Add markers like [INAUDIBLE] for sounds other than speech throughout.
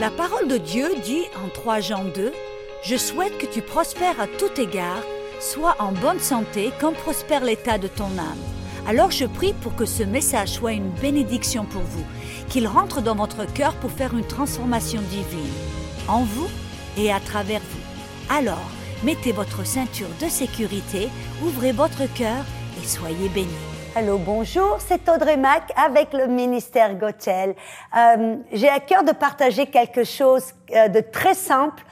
La parole de Dieu dit en 3 Jean 2, Je souhaite que tu prospères à tout égard, sois en bonne santé comme prospère l'état de ton âme. Alors je prie pour que ce message soit une bénédiction pour vous, qu'il rentre dans votre cœur pour faire une transformation divine, en vous et à travers vous. Alors, mettez votre ceinture de sécurité, ouvrez votre cœur et soyez bénis. Allô, bonjour, c'est Audrey Mac avec le ministère Gotel. Euh, J'ai à cœur de partager quelque chose euh, de très simple,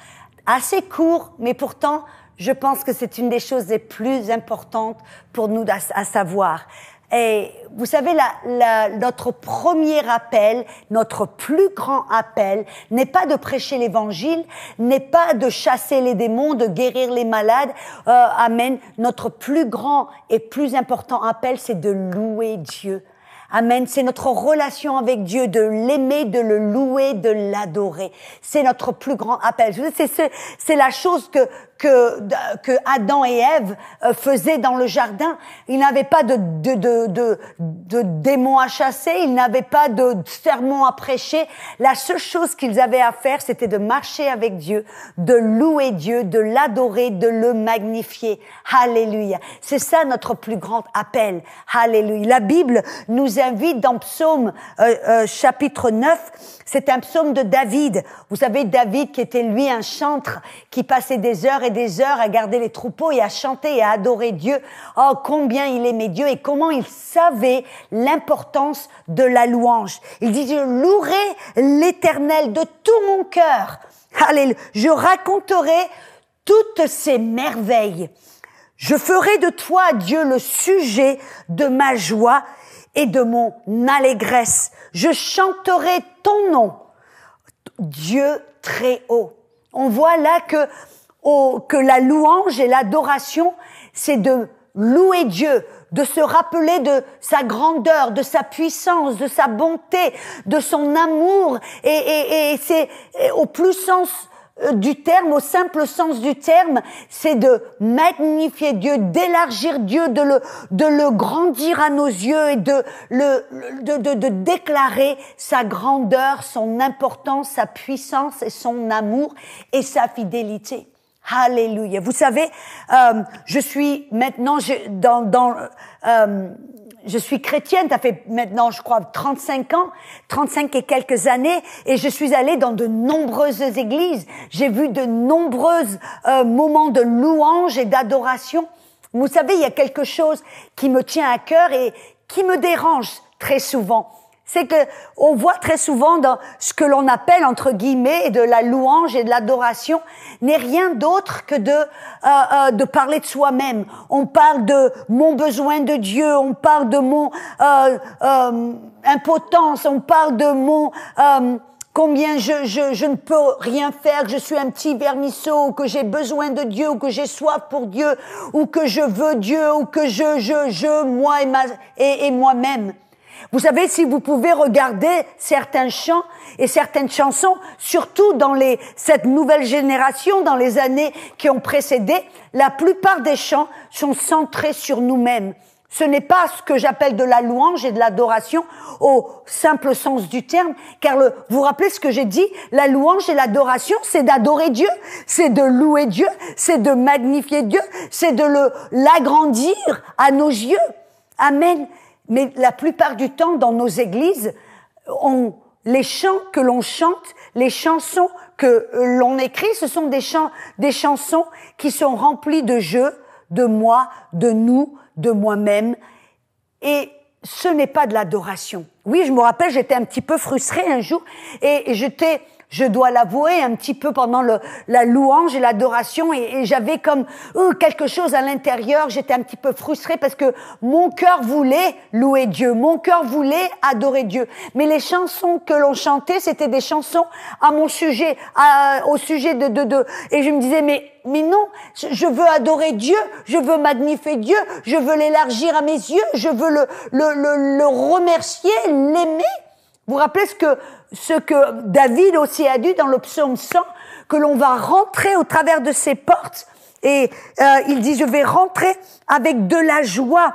assez court, mais pourtant, je pense que c'est une des choses les plus importantes pour nous à savoir. Et vous savez, la, la, notre premier appel, notre plus grand appel, n'est pas de prêcher l'évangile, n'est pas de chasser les démons, de guérir les malades. Euh, amen. Notre plus grand et plus important appel, c'est de louer Dieu. Amen. C'est notre relation avec Dieu, de l'aimer, de le louer, de l'adorer. C'est notre plus grand appel. C'est c'est la chose que que, que Adam et Ève euh, faisaient dans le jardin. Ils n'avaient pas de, de, de, de, de démons à chasser, ils n'avaient pas de sermons à prêcher. La seule chose qu'ils avaient à faire, c'était de marcher avec Dieu, de louer Dieu, de l'adorer, de le magnifier. Alléluia. C'est ça notre plus grand appel. Alléluia. La Bible nous invite dans Psaume euh, euh, chapitre 9, c'est un psaume de David. Vous savez, David qui était lui un chantre, qui passait des heures des heures à garder les troupeaux et à chanter et à adorer Dieu. Oh, combien il aimait Dieu et comment il savait l'importance de la louange. Il dit, je louerai l'éternel de tout mon cœur. Alléluia. Je raconterai toutes ses merveilles. Je ferai de toi, Dieu, le sujet de ma joie et de mon allégresse. Je chanterai ton nom, Dieu très haut. On voit là que, oh, que la louange et l'adoration, c'est de louer Dieu, de se rappeler de sa grandeur, de sa puissance, de sa bonté, de son amour, et, et, et c'est au plus sens euh, du terme, au simple sens du terme, c'est de magnifier Dieu, d'élargir Dieu, de le, de le grandir à nos yeux et de, le, de, de, de déclarer sa grandeur, son importance, sa puissance et son amour et sa fidélité. Alléluia. Vous savez, euh, je suis maintenant je, dans, dans euh, je suis chrétienne, ça fait maintenant, je crois, 35 ans, 35 et quelques années, et je suis allée dans de nombreuses églises. J'ai vu de nombreux euh, moments de louange et d'adoration. Vous savez, il y a quelque chose qui me tient à cœur et qui me dérange très souvent c'est que on voit très souvent dans ce que l'on appelle entre guillemets de la louange et de l'adoration n'est rien d'autre que de euh, euh, de parler de soi-même. On parle de mon besoin de Dieu, on parle de mon euh, euh impotence, on parle de mon euh, combien je, je, je, ne peux rien faire, que je suis un petit vermisseau, ou que j'ai besoin de Dieu, ou que j'ai soif pour Dieu, ou que je veux Dieu, ou que je, je, je, moi et, ma, et, et moi-même. Vous savez, si vous pouvez regarder certains chants et certaines chansons, surtout dans les, cette nouvelle génération, dans les années qui ont précédé, la plupart des chants sont centrés sur nous-mêmes. Ce n'est pas ce que j'appelle de la louange et de l'adoration au simple sens du terme, car le, vous vous rappelez ce que j'ai dit, la louange et l'adoration, c'est d'adorer Dieu, c'est de louer Dieu, c'est de magnifier Dieu, c'est de l'agrandir à nos yeux. Amen. Mais la plupart du temps, dans nos églises, on, les chants que l'on chante, les chansons que l'on écrit, ce sont des chants, des chansons qui sont remplies de jeux, de moi, de nous, de moi-même. Et ce n'est pas de l'adoration. Oui, je me rappelle, j'étais un petit peu frustrée un jour et j'étais je dois l'avouer, un petit peu pendant le, la louange et l'adoration, et, et j'avais comme euh, quelque chose à l'intérieur. J'étais un petit peu frustrée parce que mon cœur voulait louer Dieu, mon cœur voulait adorer Dieu. Mais les chansons que l'on chantait, c'était des chansons à mon sujet, à, au sujet de, de, de, et je me disais mais mais non, je veux adorer Dieu, je veux magnifier Dieu, je veux l'élargir à mes yeux, je veux le, le, le, le remercier, l'aimer. Vous rappelez ce que David aussi a dit dans le psaume 100, que l'on va rentrer au travers de ces portes. Et euh, il dit, je vais rentrer avec de la joie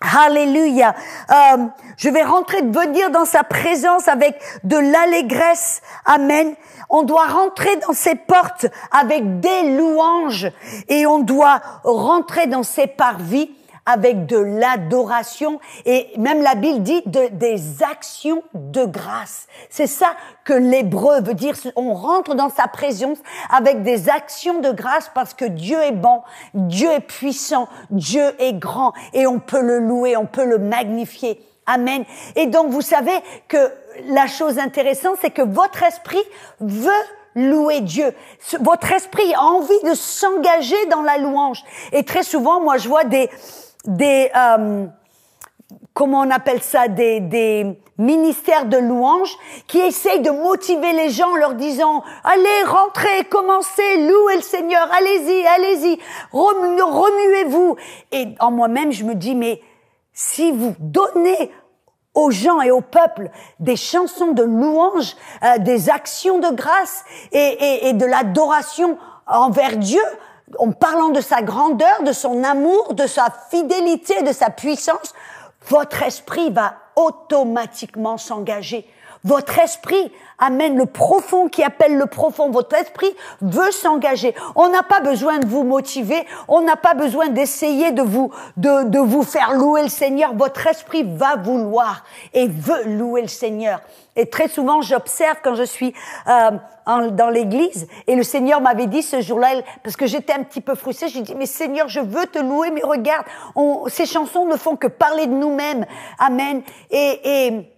Alléluia. Euh, je vais rentrer venir dans sa présence avec de l'allégresse. Amen. On doit rentrer dans ses portes avec des louanges et on doit rentrer dans ses parvis avec de l'adoration et même la Bible dit de, des actions de grâce. C'est ça que l'hébreu veut dire. On rentre dans sa présence avec des actions de grâce parce que Dieu est bon, Dieu est puissant, Dieu est grand et on peut le louer, on peut le magnifier. Amen. Et donc vous savez que la chose intéressante, c'est que votre esprit veut louer Dieu. Votre esprit a envie de s'engager dans la louange. Et très souvent, moi, je vois des, des euh, comment on appelle ça, des, des ministères de louange qui essayent de motiver les gens en leur disant allez rentrez, commencez, louez le Seigneur, allez-y, allez-y, remuez-vous. Et en moi-même, je me dis mais si vous donnez aux gens et au peuple des chansons de louange, euh, des actions de grâce et, et, et de l'adoration envers Dieu, en parlant de sa grandeur, de son amour, de sa fidélité, de sa puissance, votre esprit va automatiquement s'engager. Votre esprit amène le profond qui appelle le profond. Votre esprit veut s'engager. On n'a pas besoin de vous motiver. On n'a pas besoin d'essayer de vous, de, de vous faire louer le Seigneur. Votre esprit va vouloir et veut louer le Seigneur. Et très souvent, j'observe quand je suis euh, dans l'église, et le Seigneur m'avait dit ce jour-là, parce que j'étais un petit peu frustrée, j'ai dit, mais Seigneur, je veux te louer, mais regarde, on, ces chansons ne font que parler de nous-mêmes. Amen. Et, et,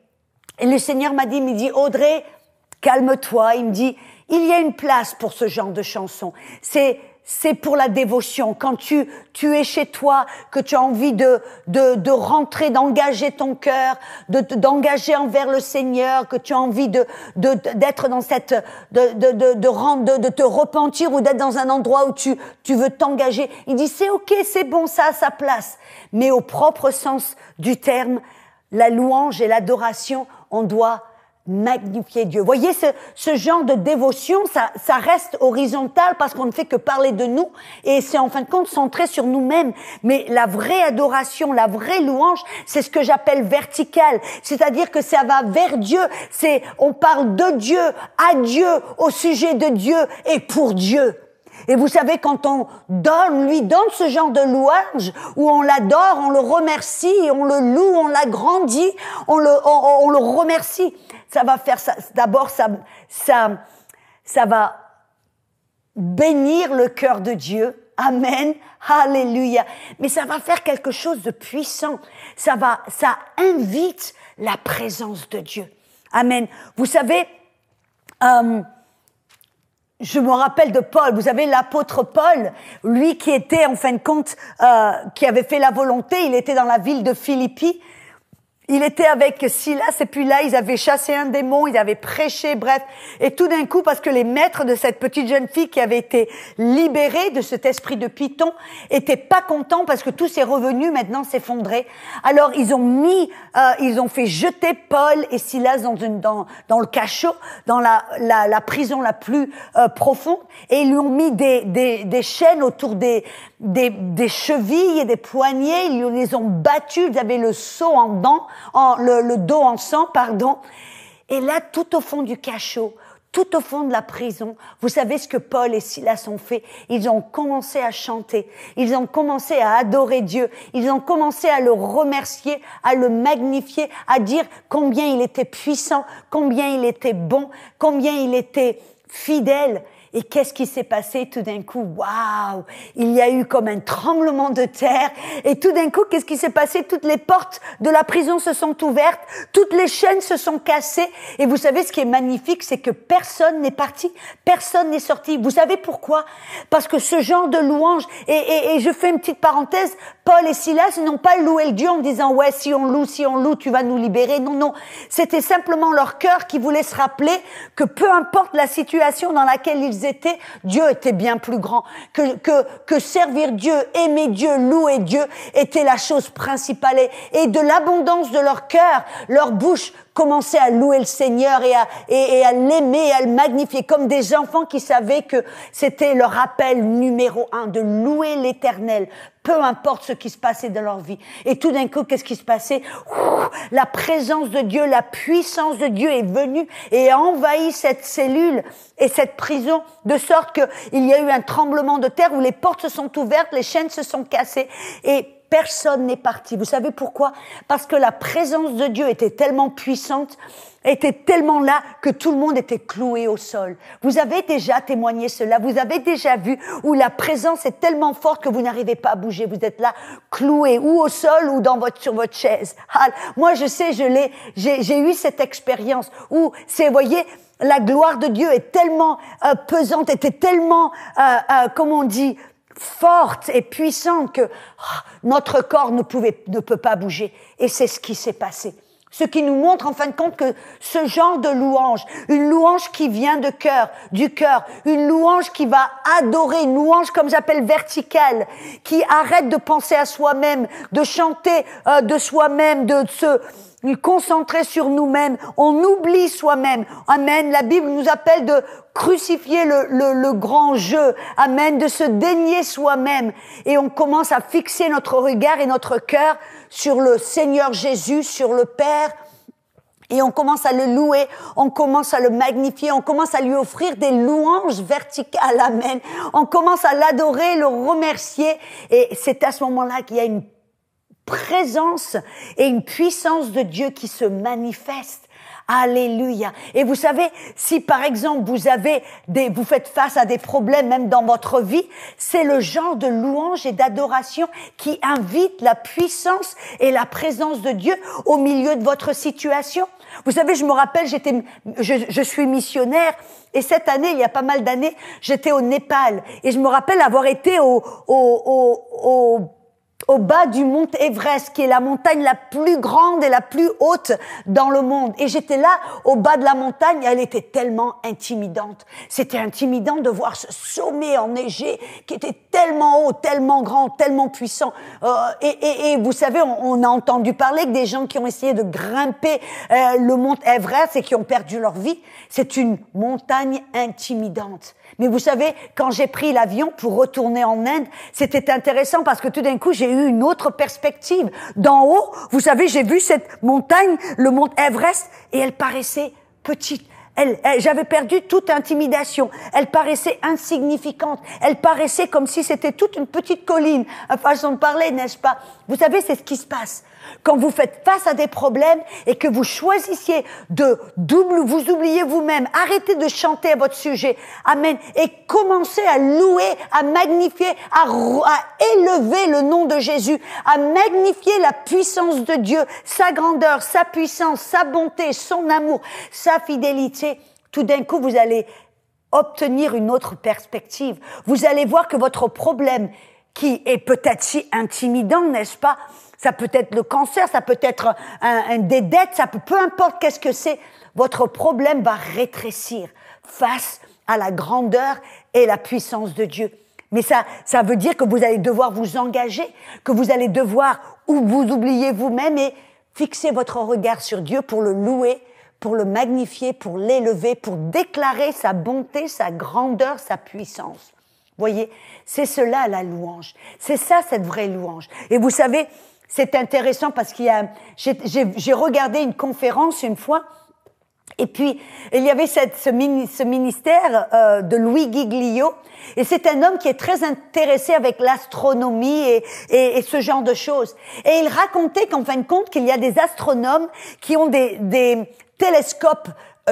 et le Seigneur m'a dit, il me dit, Audrey, calme-toi. Il me dit, il y a une place pour ce genre de chansons. C'est c'est pour la dévotion. Quand tu, tu es chez toi, que tu as envie de, de, de rentrer, d'engager ton cœur, de, d'engager envers le Seigneur, que tu as envie de, de, d'être dans cette, de, de, de, de, de, te repentir ou d'être dans un endroit où tu, tu veux t'engager. Il dit, c'est ok, c'est bon, ça a sa place. Mais au propre sens du terme, la louange et l'adoration, on doit magnifier Dieu. Voyez, ce, ce genre de dévotion, ça, ça reste horizontal parce qu'on ne fait que parler de nous et c'est en fin de compte centré sur nous-mêmes. Mais la vraie adoration, la vraie louange, c'est ce que j'appelle vertical. C'est-à-dire que ça va vers Dieu. C'est, on parle de Dieu, à Dieu, au sujet de Dieu et pour Dieu. Et vous savez, quand on donne, lui donne ce genre de louange, où on l'adore, on le remercie, on le loue, on l'agrandit, on le, on, le remercie ça va faire ça. D'abord, ça, ça, ça va bénir le cœur de Dieu. Amen. Alléluia. Mais ça va faire quelque chose de puissant. Ça va, ça invite la présence de Dieu. Amen. Vous savez, euh, je me rappelle de Paul. Vous savez, l'apôtre Paul, lui qui était en fin de compte, euh, qui avait fait la volonté, il était dans la ville de Philippi il était avec Silas et puis là, ils avaient chassé un démon, ils avaient prêché, bref. Et tout d'un coup, parce que les maîtres de cette petite jeune fille qui avait été libérée de cet esprit de python étaient pas contents parce que tous ses revenus maintenant s'effondraient. Alors ils ont mis, euh, ils ont fait jeter Paul et Silas dans, une, dans, dans le cachot, dans la, la, la prison la plus euh, profonde, et ils lui ont mis des, des, des chaînes autour des, des, des chevilles et des poignets, ils les ont battus, ils avaient le seau en dents en, le, dos en sang, pardon. Et là, tout au fond du cachot, tout au fond de la prison, vous savez ce que Paul et Silas ont fait? Ils ont commencé à chanter, ils ont commencé à adorer Dieu, ils ont commencé à le remercier, à le magnifier, à dire combien il était puissant, combien il était bon, combien il était fidèle. Et qu'est-ce qui s'est passé tout d'un coup? Waouh Il y a eu comme un tremblement de terre. Et tout d'un coup, qu'est-ce qui s'est passé? Toutes les portes de la prison se sont ouvertes, toutes les chaînes se sont cassées. Et vous savez, ce qui est magnifique, c'est que personne n'est parti, personne n'est sorti. Vous savez pourquoi? Parce que ce genre de louange, et, je fais une petite parenthèse, Paul et Silas n'ont pas loué le Dieu en disant ouais si on loue, si on loue, tu vas nous libérer. Non, non, c'était simplement leur cœur qui voulait se rappeler que peu importe la situation dans laquelle ils Dieu était bien plus grand. Que, que servir Dieu, aimer Dieu, louer Dieu était la chose principale. Et, de l'abondance de leur cœur, leur bouche commençait à louer le Seigneur et à, et, à l'aimer, à le magnifier, comme des enfants qui savaient que c'était leur appel numéro un, de louer l'éternel peu importe ce qui se passait dans leur vie. Et tout d'un coup, qu'est-ce qui se passait? La présence de Dieu, la puissance de Dieu est venue et a envahi cette cellule et cette prison de sorte qu'il y a eu un tremblement de terre où les portes se sont ouvertes, les chaînes se sont cassées et personne n'est parti. Vous savez pourquoi? Parce que la présence de Dieu était tellement puissante était tellement là que tout le monde était cloué au sol. Vous avez déjà témoigné cela, vous avez déjà vu où la présence est tellement forte que vous n'arrivez pas à bouger, vous êtes là cloué ou au sol ou dans votre sur votre chaise. Ah, moi je sais, je l'ai j'ai eu cette expérience où c'est voyez la gloire de Dieu est tellement euh, pesante, était tellement euh, euh, comment on dit forte et puissante que ah, notre corps ne pouvait ne peut pas bouger et c'est ce qui s'est passé. Ce qui nous montre en fin de compte que ce genre de louange, une louange qui vient de cœur, du cœur, une louange qui va adorer, une louange comme j'appelle verticale, qui arrête de penser à soi-même, de chanter euh, de soi-même, de se concentrer sur nous-mêmes, on oublie soi-même. Amen. La Bible nous appelle de crucifier le, le, le grand jeu. Amen. De se dénier soi-même. Et on commence à fixer notre regard et notre cœur sur le Seigneur Jésus, sur le Père. Et on commence à le louer, on commence à le magnifier, on commence à lui offrir des louanges verticales. Amen. On commence à l'adorer, le remercier. Et c'est à ce moment-là qu'il y a une présence et une puissance de Dieu qui se manifeste. Alléluia. Et vous savez, si par exemple vous avez des, vous faites face à des problèmes même dans votre vie, c'est le genre de louange et d'adoration qui invite la puissance et la présence de Dieu au milieu de votre situation. Vous savez, je me rappelle, j'étais, je, je suis missionnaire et cette année, il y a pas mal d'années, j'étais au Népal et je me rappelle avoir été au, au, au, au au bas du mont Everest, qui est la montagne la plus grande et la plus haute dans le monde. Et j'étais là, au bas de la montagne, elle était tellement intimidante. C'était intimidant de voir ce sommet enneigé qui était tellement haut, tellement grand, tellement puissant. Euh, et, et, et, vous savez, on, on, a entendu parler que des gens qui ont essayé de grimper euh, le mont Everest et qui ont perdu leur vie. C'est une montagne intimidante. Mais vous savez, quand j'ai pris l'avion pour retourner en Inde, c'était intéressant parce que tout d'un coup, j'ai eu une autre perspective. D'en haut, vous savez, j'ai vu cette montagne, le mont Everest, et elle paraissait petite. Elle, j'avais perdu toute intimidation. Elle paraissait insignifiante. Elle paraissait comme si c'était toute une petite colline. À façon de parler, n'est-ce pas? Vous savez, c'est ce qui se passe. Quand vous faites face à des problèmes et que vous choisissiez de double, vous oubliez vous-même, arrêtez de chanter à votre sujet. Amen. Et commencez à louer, à magnifier, à, à élever le nom de Jésus, à magnifier la puissance de Dieu, sa grandeur, sa puissance, sa bonté, son amour, sa fidélité. Tout d'un coup, vous allez obtenir une autre perspective. Vous allez voir que votre problème, qui est peut-être si intimidant, n'est-ce pas, ça peut être le cancer, ça peut être un, des dettes, ça peut, peu importe qu'est-ce que c'est, votre problème va rétrécir face à la grandeur et la puissance de Dieu. Mais ça, ça veut dire que vous allez devoir vous engager, que vous allez devoir ou vous oublier vous-même et fixer votre regard sur Dieu pour le louer, pour le magnifier, pour l'élever, pour déclarer sa bonté, sa grandeur, sa puissance. Voyez, c'est cela la louange. C'est ça cette vraie louange. Et vous savez, c'est intéressant parce qu'il y a, j'ai regardé une conférence une fois, et puis il y avait cette, ce, ministère euh, de Louis Giglio, et c'est un homme qui est très intéressé avec l'astronomie et, et, et, ce genre de choses. Et il racontait qu'en fin de compte, qu'il y a des astronomes qui ont des, des télescopes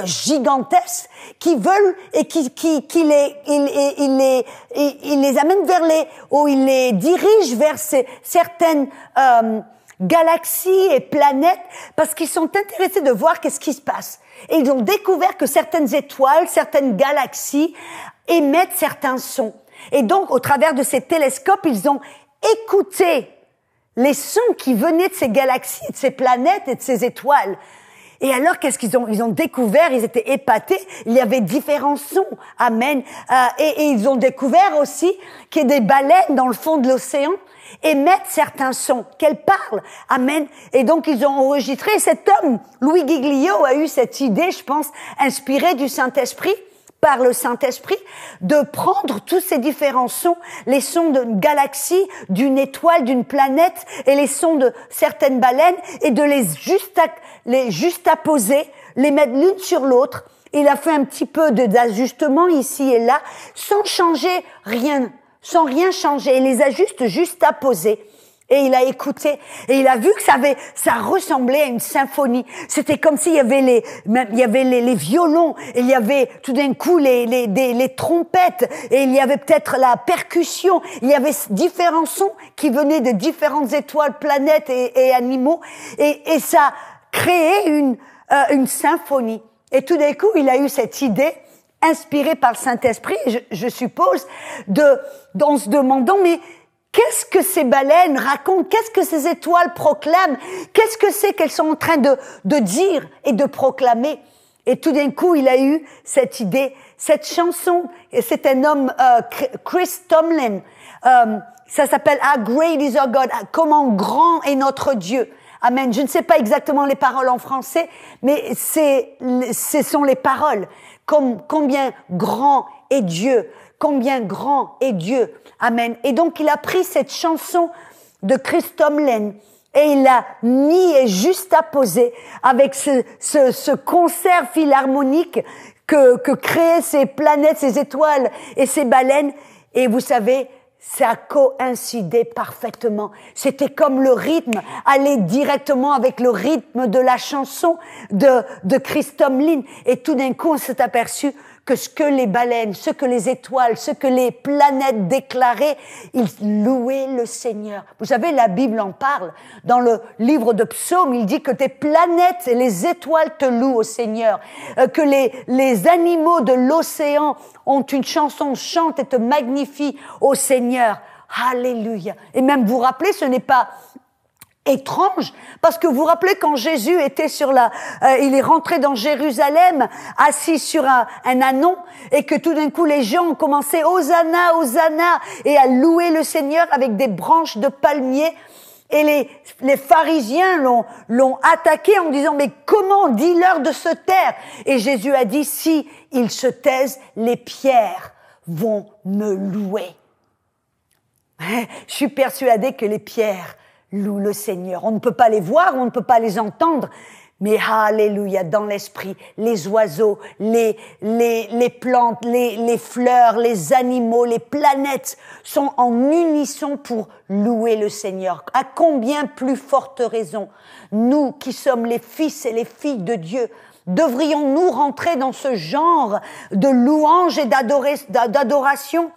gigantesques qui veulent et qui, qui, qui les, il, les, il, les amène vers les, ou il les dirige vers ces, certaines euh, galaxies et planètes parce qu'ils sont intéressés de voir qu'est-ce qui se passe. Et ils ont découvert que certaines étoiles, certaines galaxies émettent certains sons. Et donc, au travers de ces télescopes, ils ont écouté les sons qui venaient de ces galaxies, de ces planètes et de ces étoiles. Et alors, qu'est-ce qu'ils ont Ils ont découvert, ils étaient épatés, il y avait différents sons. Amen. Euh, et, et, ils ont découvert aussi qu'il y a des baleines dans le fond de l'océan émettent certains sons, qu'elles parlent. Amen. Et donc, ils ont enregistré. Cet homme, Louis Giglio, a eu cette idée, je pense, inspirée du Saint-Esprit par le Saint-Esprit de prendre tous ces différents sons, les sons d'une galaxie, d'une étoile, d'une planète et les sons de certaines baleines et de les juste les juxtaposer, les mettre l'une sur l'autre. Il a fait un petit peu d'ajustement ici et là sans changer rien, sans rien changer. Il les a juste juxtaposés. Et il a écouté et il a vu que ça avait, ça ressemblait à une symphonie. C'était comme s'il y avait les, il y avait les, les, violons, et il y avait tout d'un coup les, les, les trompettes, et il y avait peut-être la percussion. Il y avait différents sons qui venaient de différentes étoiles, planètes et, et animaux, et, et ça créait une, euh, une symphonie. Et tout d'un coup, il a eu cette idée inspirée par le Saint-Esprit, je, je suppose, de, en se demandant, mais Qu'est-ce que ces baleines racontent? Qu'est-ce que ces étoiles proclament? Qu'est-ce que c'est qu'elles sont en train de, de dire et de proclamer? Et tout d'un coup, il a eu cette idée, cette chanson. C'est un homme, euh, Chris Tomlin. Euh, ça s'appelle How Great is Our God? Comment grand est notre Dieu? Amen. Je ne sais pas exactement les paroles en français, mais c'est, ce sont les paroles. Comme, combien grand est Dieu? Combien grand est Dieu Amen. Et donc il a pris cette chanson de Chris Tomlin et il l'a mis et juste poser avec ce, ce, ce concert philharmonique que, que créaient ces planètes, ces étoiles et ces baleines. Et vous savez, ça a coïncidé parfaitement. C'était comme le rythme allait directement avec le rythme de la chanson de, de Chris Tomlin. Et tout d'un coup, on s'est aperçu que ce que les baleines, ce que les étoiles, ce que les planètes déclaraient, ils louaient le Seigneur. Vous savez, la Bible en parle. Dans le livre de Psaume, il dit que tes planètes et les étoiles te louent au Seigneur, euh, que les, les animaux de l'océan ont une chanson, chantent et te magnifient au Seigneur. Alléluia. Et même vous rappelez, ce n'est pas étrange parce que vous vous rappelez quand Jésus était sur la, euh, il est rentré dans Jérusalem assis sur un, un anon et que tout d'un coup les gens ont commencé Hosanna, Hosanna et à louer le Seigneur avec des branches de palmiers et les, les pharisiens l'ont, l'ont attaqué en disant mais comment dis-leur de se taire et Jésus a dit si ils se taisent les pierres vont me louer. [LAUGHS] Je suis persuadé que les pierres loue le Seigneur. On ne peut pas les voir, on ne peut pas les entendre, mais alléluia, dans l'esprit, les oiseaux, les, les, les plantes, les, les fleurs, les animaux, les planètes sont en unisson pour louer le Seigneur. À combien plus forte raison, nous qui sommes les fils et les filles de Dieu, devrions-nous rentrer dans ce genre de louange et d'adoration?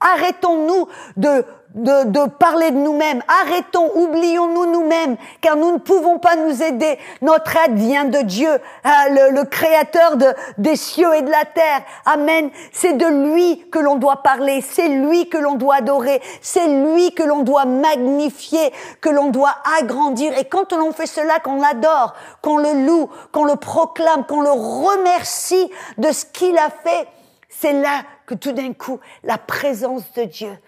Arrêtons-nous de de, de parler de nous-mêmes. Arrêtons, oublions-nous nous-mêmes, car nous ne pouvons pas nous aider. Notre aide vient de Dieu, hein, le, le, créateur de, des cieux et de la terre. Amen. C'est de lui que l'on doit parler, c'est lui que l'on doit adorer, c'est lui que l'on doit magnifier, que l'on doit agrandir. Et quand on fait cela, qu'on l'adore, qu'on le loue, qu'on le proclame, qu'on le remercie de ce qu'il a fait, c'est là que tout d'un coup, la présence de Dieu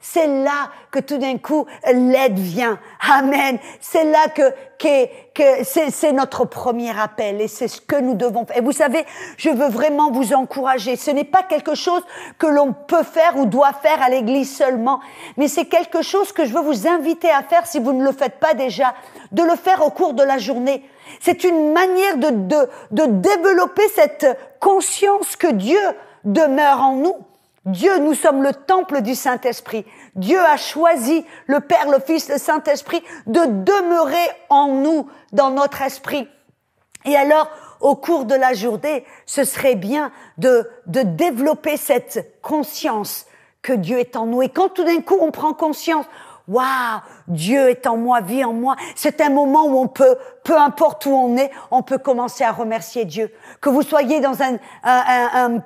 C'est là que tout d'un coup l'aide vient. Amen. C'est là que, que, que c'est notre premier appel et c'est ce que nous devons faire. Et vous savez, je veux vraiment vous encourager. Ce n'est pas quelque chose que l'on peut faire ou doit faire à l'église seulement, mais c'est quelque chose que je veux vous inviter à faire si vous ne le faites pas déjà, de le faire au cours de la journée. C'est une manière de, de, de développer cette conscience que Dieu demeure en nous. Dieu, nous sommes le temple du Saint-Esprit. Dieu a choisi le Père, le Fils, le Saint-Esprit de demeurer en nous, dans notre esprit. Et alors, au cours de la journée, ce serait bien de, de développer cette conscience que Dieu est en nous. Et quand tout d'un coup on prend conscience, waouh, Dieu est en moi, vit en moi. C'est un moment où on peut, peu importe où on est, on peut commencer à remercier Dieu. Que vous soyez dans un, un, un,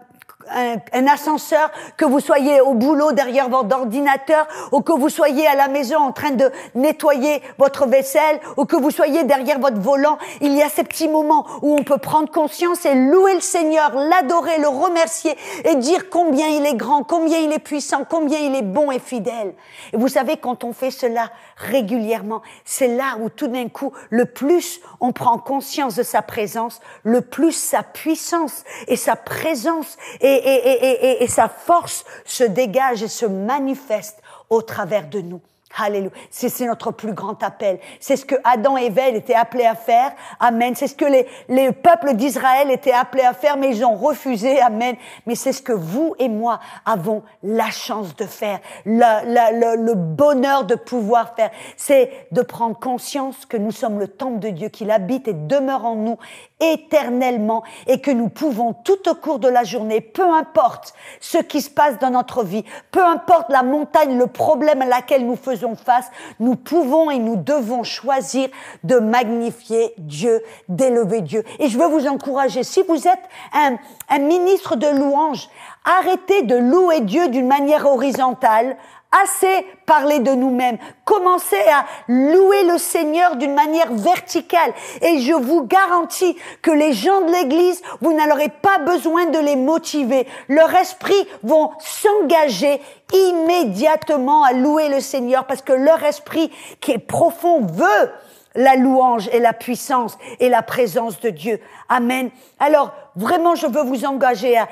un, ascenseur, que vous soyez au boulot derrière votre ordinateur, ou que vous soyez à la maison en train de nettoyer votre vaisselle, ou que vous soyez derrière votre volant, il y a ces petits moments où on peut prendre conscience et louer le Seigneur, l'adorer, le remercier et dire combien il est grand, combien il est puissant, combien il est bon et fidèle. Et vous savez, quand on fait cela régulièrement, c'est là où tout d'un coup, le plus on prend conscience de sa présence, le plus sa puissance et sa présence et, et sa force se dégagent et se manifestent au travers de nous. Alléluia. C'est notre plus grand appel. C'est ce que Adam et Ève étaient appelés à faire. Amen. C'est ce que les, les peuples d'Israël étaient appelés à faire, mais ils ont refusé. Amen. Mais c'est ce que vous et moi avons la chance de faire, le bonheur de pouvoir faire. C'est de prendre conscience que nous sommes le temple de Dieu, qu'il habite et demeure en nous éternellement et que nous pouvons tout au cours de la journée, peu importe ce qui se passe dans notre vie, peu importe la montagne, le problème à laquelle nous faisons face, nous pouvons et nous devons choisir de magnifier Dieu, d'élever Dieu. Et je veux vous encourager, si vous êtes un, un ministre de louange, arrêtez de louer Dieu d'une manière horizontale, assez parler de nous-mêmes. Commencez à louer le Seigneur d'une manière verticale. Et je vous garantis que les gens de l'Église, vous n'aurez pas besoin de les motiver. Leur esprit vont s'engager immédiatement à louer le Seigneur parce que leur esprit qui est profond veut la louange et la puissance et la présence de Dieu. Amen. Alors, vraiment, je veux vous engager à,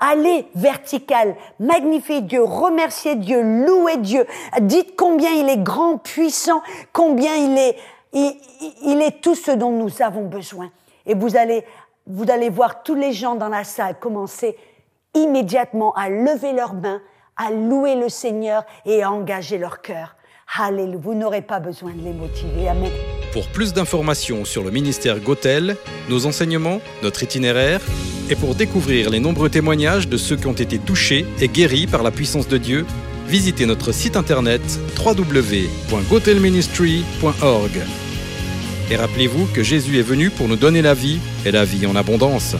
aller vertical, magnifier Dieu, remercier Dieu, louer Dieu. Dites combien il est grand, puissant, combien il est, il, est tout ce dont nous avons besoin. Et vous allez, vous allez voir tous les gens dans la salle commencer immédiatement à lever leurs mains, à louer le Seigneur et à engager leur cœur. Alléluia. Vous n'aurez pas besoin de les motiver. Amen. Pour plus d'informations sur le ministère Gotel, nos enseignements, notre itinéraire, et pour découvrir les nombreux témoignages de ceux qui ont été touchés et guéris par la puissance de Dieu, visitez notre site internet www.gotelministry.org. Et rappelez-vous que Jésus est venu pour nous donner la vie et la vie en abondance.